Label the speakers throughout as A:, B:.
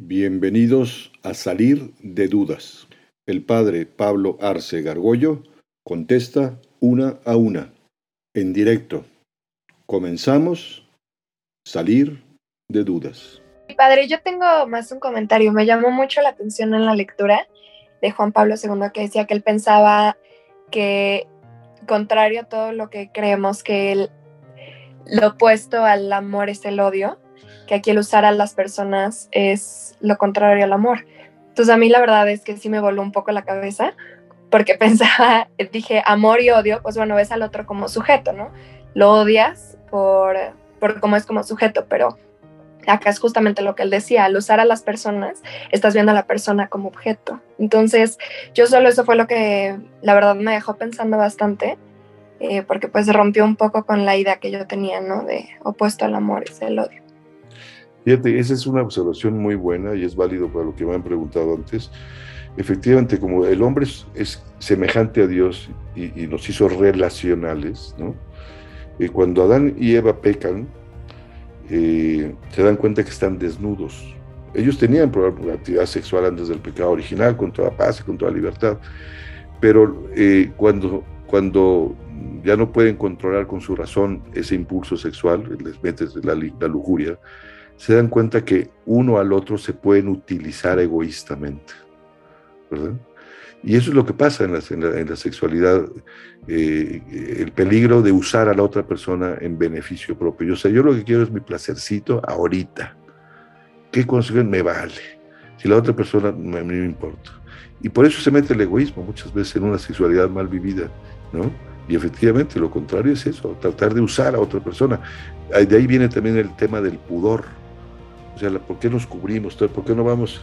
A: Bienvenidos a Salir de Dudas. El padre Pablo Arce Gargollo contesta una a una, en directo. Comenzamos Salir de Dudas.
B: Padre, yo tengo más un comentario. Me llamó mucho la atención en la lectura de Juan Pablo II que decía que él pensaba que, contrario a todo lo que creemos, que el, lo opuesto al amor es el odio que aquí el usar a las personas es lo contrario al amor. Entonces a mí la verdad es que sí me voló un poco la cabeza porque pensaba, dije, amor y odio, pues bueno, ves al otro como sujeto, ¿no? Lo odias por, por cómo es como sujeto, pero acá es justamente lo que él decía, al usar a las personas, estás viendo a la persona como objeto. Entonces, yo solo eso fue lo que la verdad me dejó pensando bastante, eh, porque pues rompió un poco con la idea que yo tenía, ¿no? De opuesto al amor es el odio.
A: Fíjate, esa es una observación muy buena y es válido para lo que me han preguntado antes. Efectivamente, como el hombre es, semejante a Dios y, nos hizo relacionales, ¿no? Y cuando Adán y Eva pecan, eh, se dan cuenta que están desnudos. Ellos tenían una actividad sexual antes del pecado original, con toda paz y con toda libertad, pero eh, cuando, cuando ya no pueden controlar con su razón ese impulso sexual, les metes la, la lujuria, se dan cuenta que uno al otro se pueden utilizar egoístamente. ¿verdad? Y eso es lo que pasa en la, sexualidad, eh, el peligro de usar a la otra persona en beneficio propio. Yo sé, yo lo que quiero es mi placercito ahorita. ¿Qué consiguen? Me vale. Si la otra persona, no me importa. Y por eso se mete el egoísmo muchas veces en una sexualidad mal vivida, ¿no? Y efectivamente lo contrario es eso, tratar de usar a otra persona. De ahí viene también el tema del pudor, o sea, ¿por qué nos cubrimos? ¿Por qué no vamos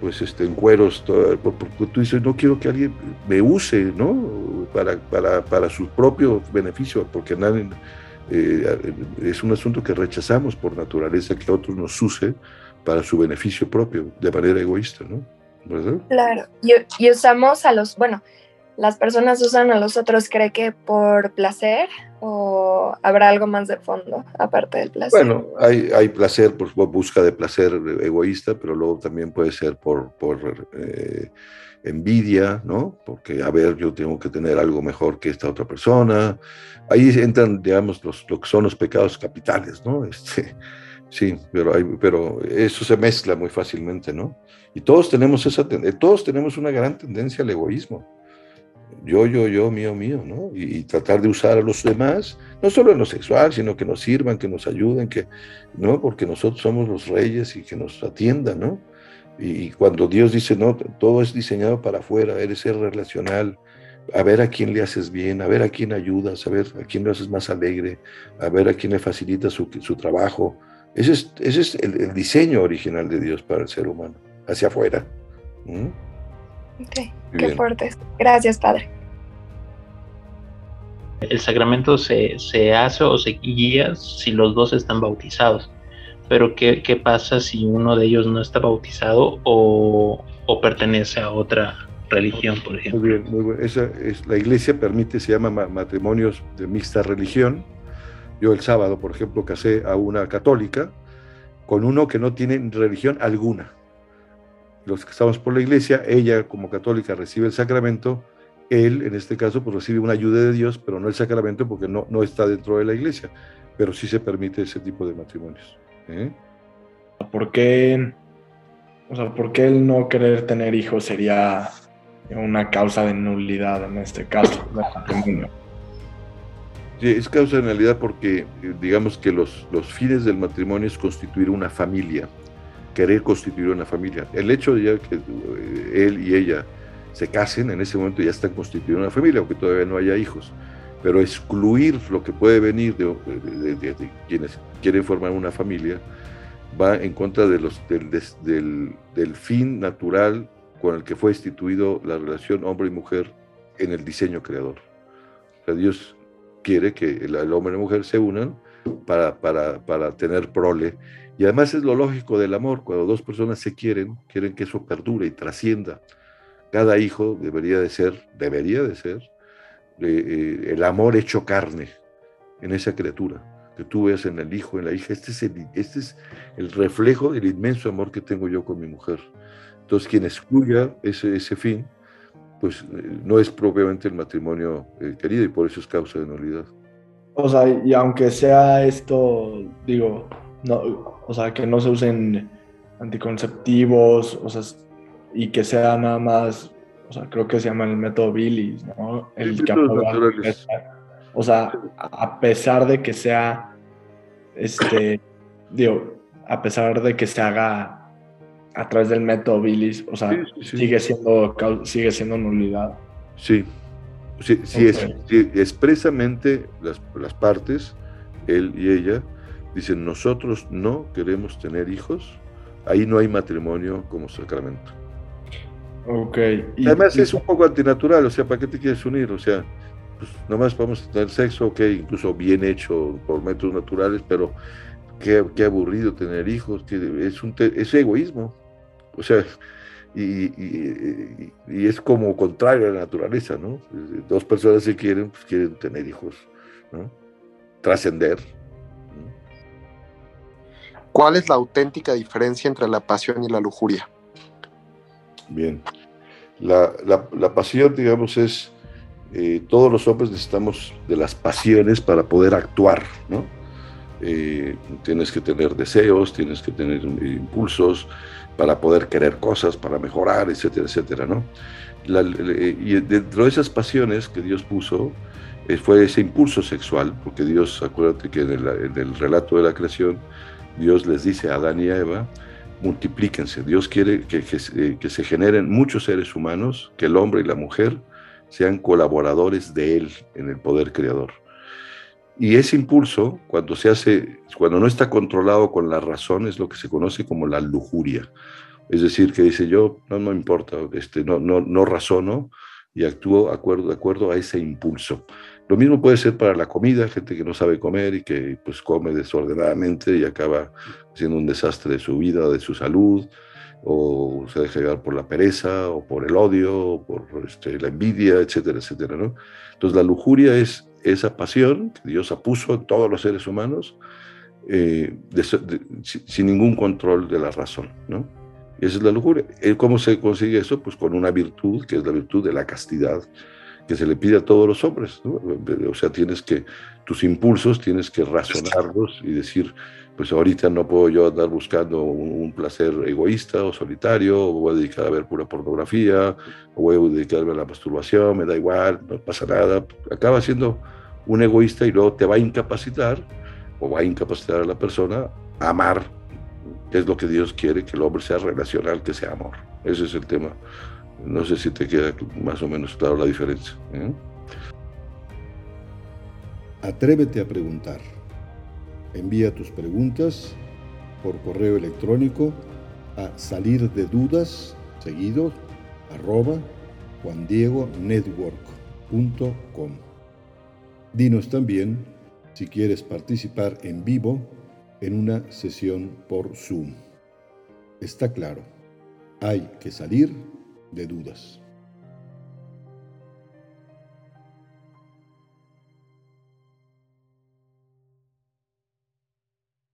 A: pues, este, en cueros? Porque tú dices, no quiero que alguien me use, ¿no? Para, para, para su propio beneficio, porque nadie, eh, es un asunto que rechazamos por naturaleza, que otros nos use para su beneficio propio, de manera egoísta, ¿no?
B: ¿verdad? Claro, y, y, usamos a los, bueno, las personas usan a los otros, cree que por placer o habrá algo más de fondo aparte del placer.
A: Bueno, hay, placer por busca de placer egoísta, pero luego también puede ser por, eh, envidia, ¿no? Porque, a ver, yo tengo que tener algo mejor que esta otra persona. Ahí entran, digamos, los, lo que son los pecados capitales, ¿no? Este, sí, pero, hay, pero eso se mezcla muy fácilmente, ¿no? Y todos tenemos esa, todos tenemos una gran tendencia al egoísmo yo, yo, yo, mío, mío, ¿no? Y, tratar de usar a los demás, no solo en lo sexual, sino que nos sirvan, que nos ayuden, que, ¿no? Porque nosotros somos los reyes y que nos atiendan, ¿no? Y, cuando Dios dice, no, todo es diseñado para afuera, eres ser relacional, a ver a quién le haces bien, a ver a quién ayudas, a ver a quién lo haces más alegre, a ver a quién le facilita su, su trabajo. Ese es, ese es el, diseño original de Dios para el ser humano, hacia afuera.
B: Qué fuerte. Gracias, Padre.
C: El sacramento se, hace o se guía si los dos están bautizados. Pero ¿qué, pasa si uno de ellos no está bautizado o, pertenece a otra religión, por ejemplo?
A: Muy bien, muy bien. Esa es, la iglesia permite, se llama matrimonios de mixta religión. Yo el sábado, por ejemplo, casé a una católica con uno que no tiene religión alguna los que estamos por la iglesia, ella como católica recibe el sacramento, él en este caso pues recibe una ayuda de Dios, pero no el sacramento porque no, no está dentro de la iglesia, pero sí se permite ese tipo de matrimonios. ¿eh?
D: ¿Por qué, o sea, ¿por qué el no querer tener hijos sería una causa de nulidad en este caso del matrimonio?
A: Sí, es causa de nulidad porque eh, digamos que los, los fines del matrimonio es constituir una familia querer constituir una familia. El hecho de que eh, él y ella se casen, en ese momento ya están constituyendo una familia, aunque todavía no haya hijos. Pero excluir lo que puede venir de, quienes quieren formar una familia va en contra de los, del, del, fin natural con el que fue instituido la relación hombre y mujer en el diseño creador. Dios quiere que el, hombre y la mujer se unan para, para, para tener prole y además es lo lógico del amor, cuando dos personas se quieren, quieren que eso perdure y trascienda. Cada hijo debería de ser, debería de ser, eh, eh, el amor hecho carne en esa criatura. que tú veas en el hijo, en la hija, este es el, este es el reflejo del inmenso amor que tengo yo con mi mujer. Entonces, quien excluya ese, ese fin, pues eh, no es propiamente el matrimonio eh, querido y por eso es causa de nulidad.
D: O sea, y aunque sea esto, digo, no, o sea, que no se usen anticonceptivos, o sea, y que sea nada más, o sea, creo que se llama el método Billis, ¿no? El que o sea, a pesar de que sea, este, digo, a pesar de que se haga a través del método Billis, o sea, sigue siendo sigue siendo nulidad.
A: Sí, sí, sí, es, expresamente las, las partes, él y ella, dicen, nosotros no queremos tener hijos, ahí no hay matrimonio como sacramento.
D: Ok.
A: Además es un poco antinatural, o sea, ¿para qué te quieres unir? O sea, pues nomás vamos a tener sexo, ok, incluso bien hecho por métodos naturales, pero qué, qué aburrido tener hijos, que es, un es egoísmo. O sea, y, y, y, es como contrario a la naturaleza, ¿no? Dos personas que quieren, pues quieren tener hijos, ¿no? Trascender.
E: ¿Cuál es la auténtica diferencia entre la pasión y la lujuria?
A: Bien. La, la, pasión, digamos, es, eh, todos los hombres necesitamos de las pasiones para poder actuar, ¿no? Tienes que tener deseos, tienes que tener impulsos para poder querer cosas, para mejorar, etcétera, etcétera, ¿no? y dentro de esas pasiones que Dios puso, eh, fue ese impulso sexual, porque Dios, acuérdate que en el, relato de la creación, Dios les dice a Adán y a Eva, multiplíquense. Dios quiere eh, que, se generen muchos seres humanos, que el hombre y la mujer sean colaboradores de Él en el poder creador. Y ese impulso, cuando se hace, cuando no está controlado con la razón, es lo que se conoce como la lujuria. Es decir, que dice yo, no me importa, este, no, no, no razono y actúo acuerdo, de acuerdo a ese impulso. Lo mismo puede ser para la comida, gente que no sabe comer y que pues come desordenadamente y acaba siendo un desastre de su vida, de su salud, o se deja llevar por la pereza, o por el odio, o por este, la envidia, etcétera, etcétera, ¿no? Entonces la lujuria es esa pasión que Dios puesto en todos los seres humanos eh, sin ningún control de la razón, ¿no? esa es la lujuria. ¿Cómo se consigue eso? Pues con una virtud, que es la virtud de la castidad, que se le pide a todos los hombres. O sea, tienes que, tus impulsos tienes que razonarlos y decir, pues ahorita no puedo yo andar buscando un, placer egoísta o solitario, o voy a dedicar a ver pura pornografía, o voy a dedicarme a la masturbación, me da igual, no pasa nada. Acaba siendo un egoísta y luego te va a incapacitar, o va a incapacitar a la persona a amar, es lo que Dios quiere, que el hombre sea relacional, que sea amor. Ese es el tema no sé si te queda más o menos claro la diferencia. ¿eh?
F: Atrévete a preguntar. Envía tus preguntas por correo electrónico a salir de dudas seguido arroba juandiegonetwork.com. Dinos también si quieres participar en vivo en una sesión por Zoom. Está claro, hay que salir de dudas.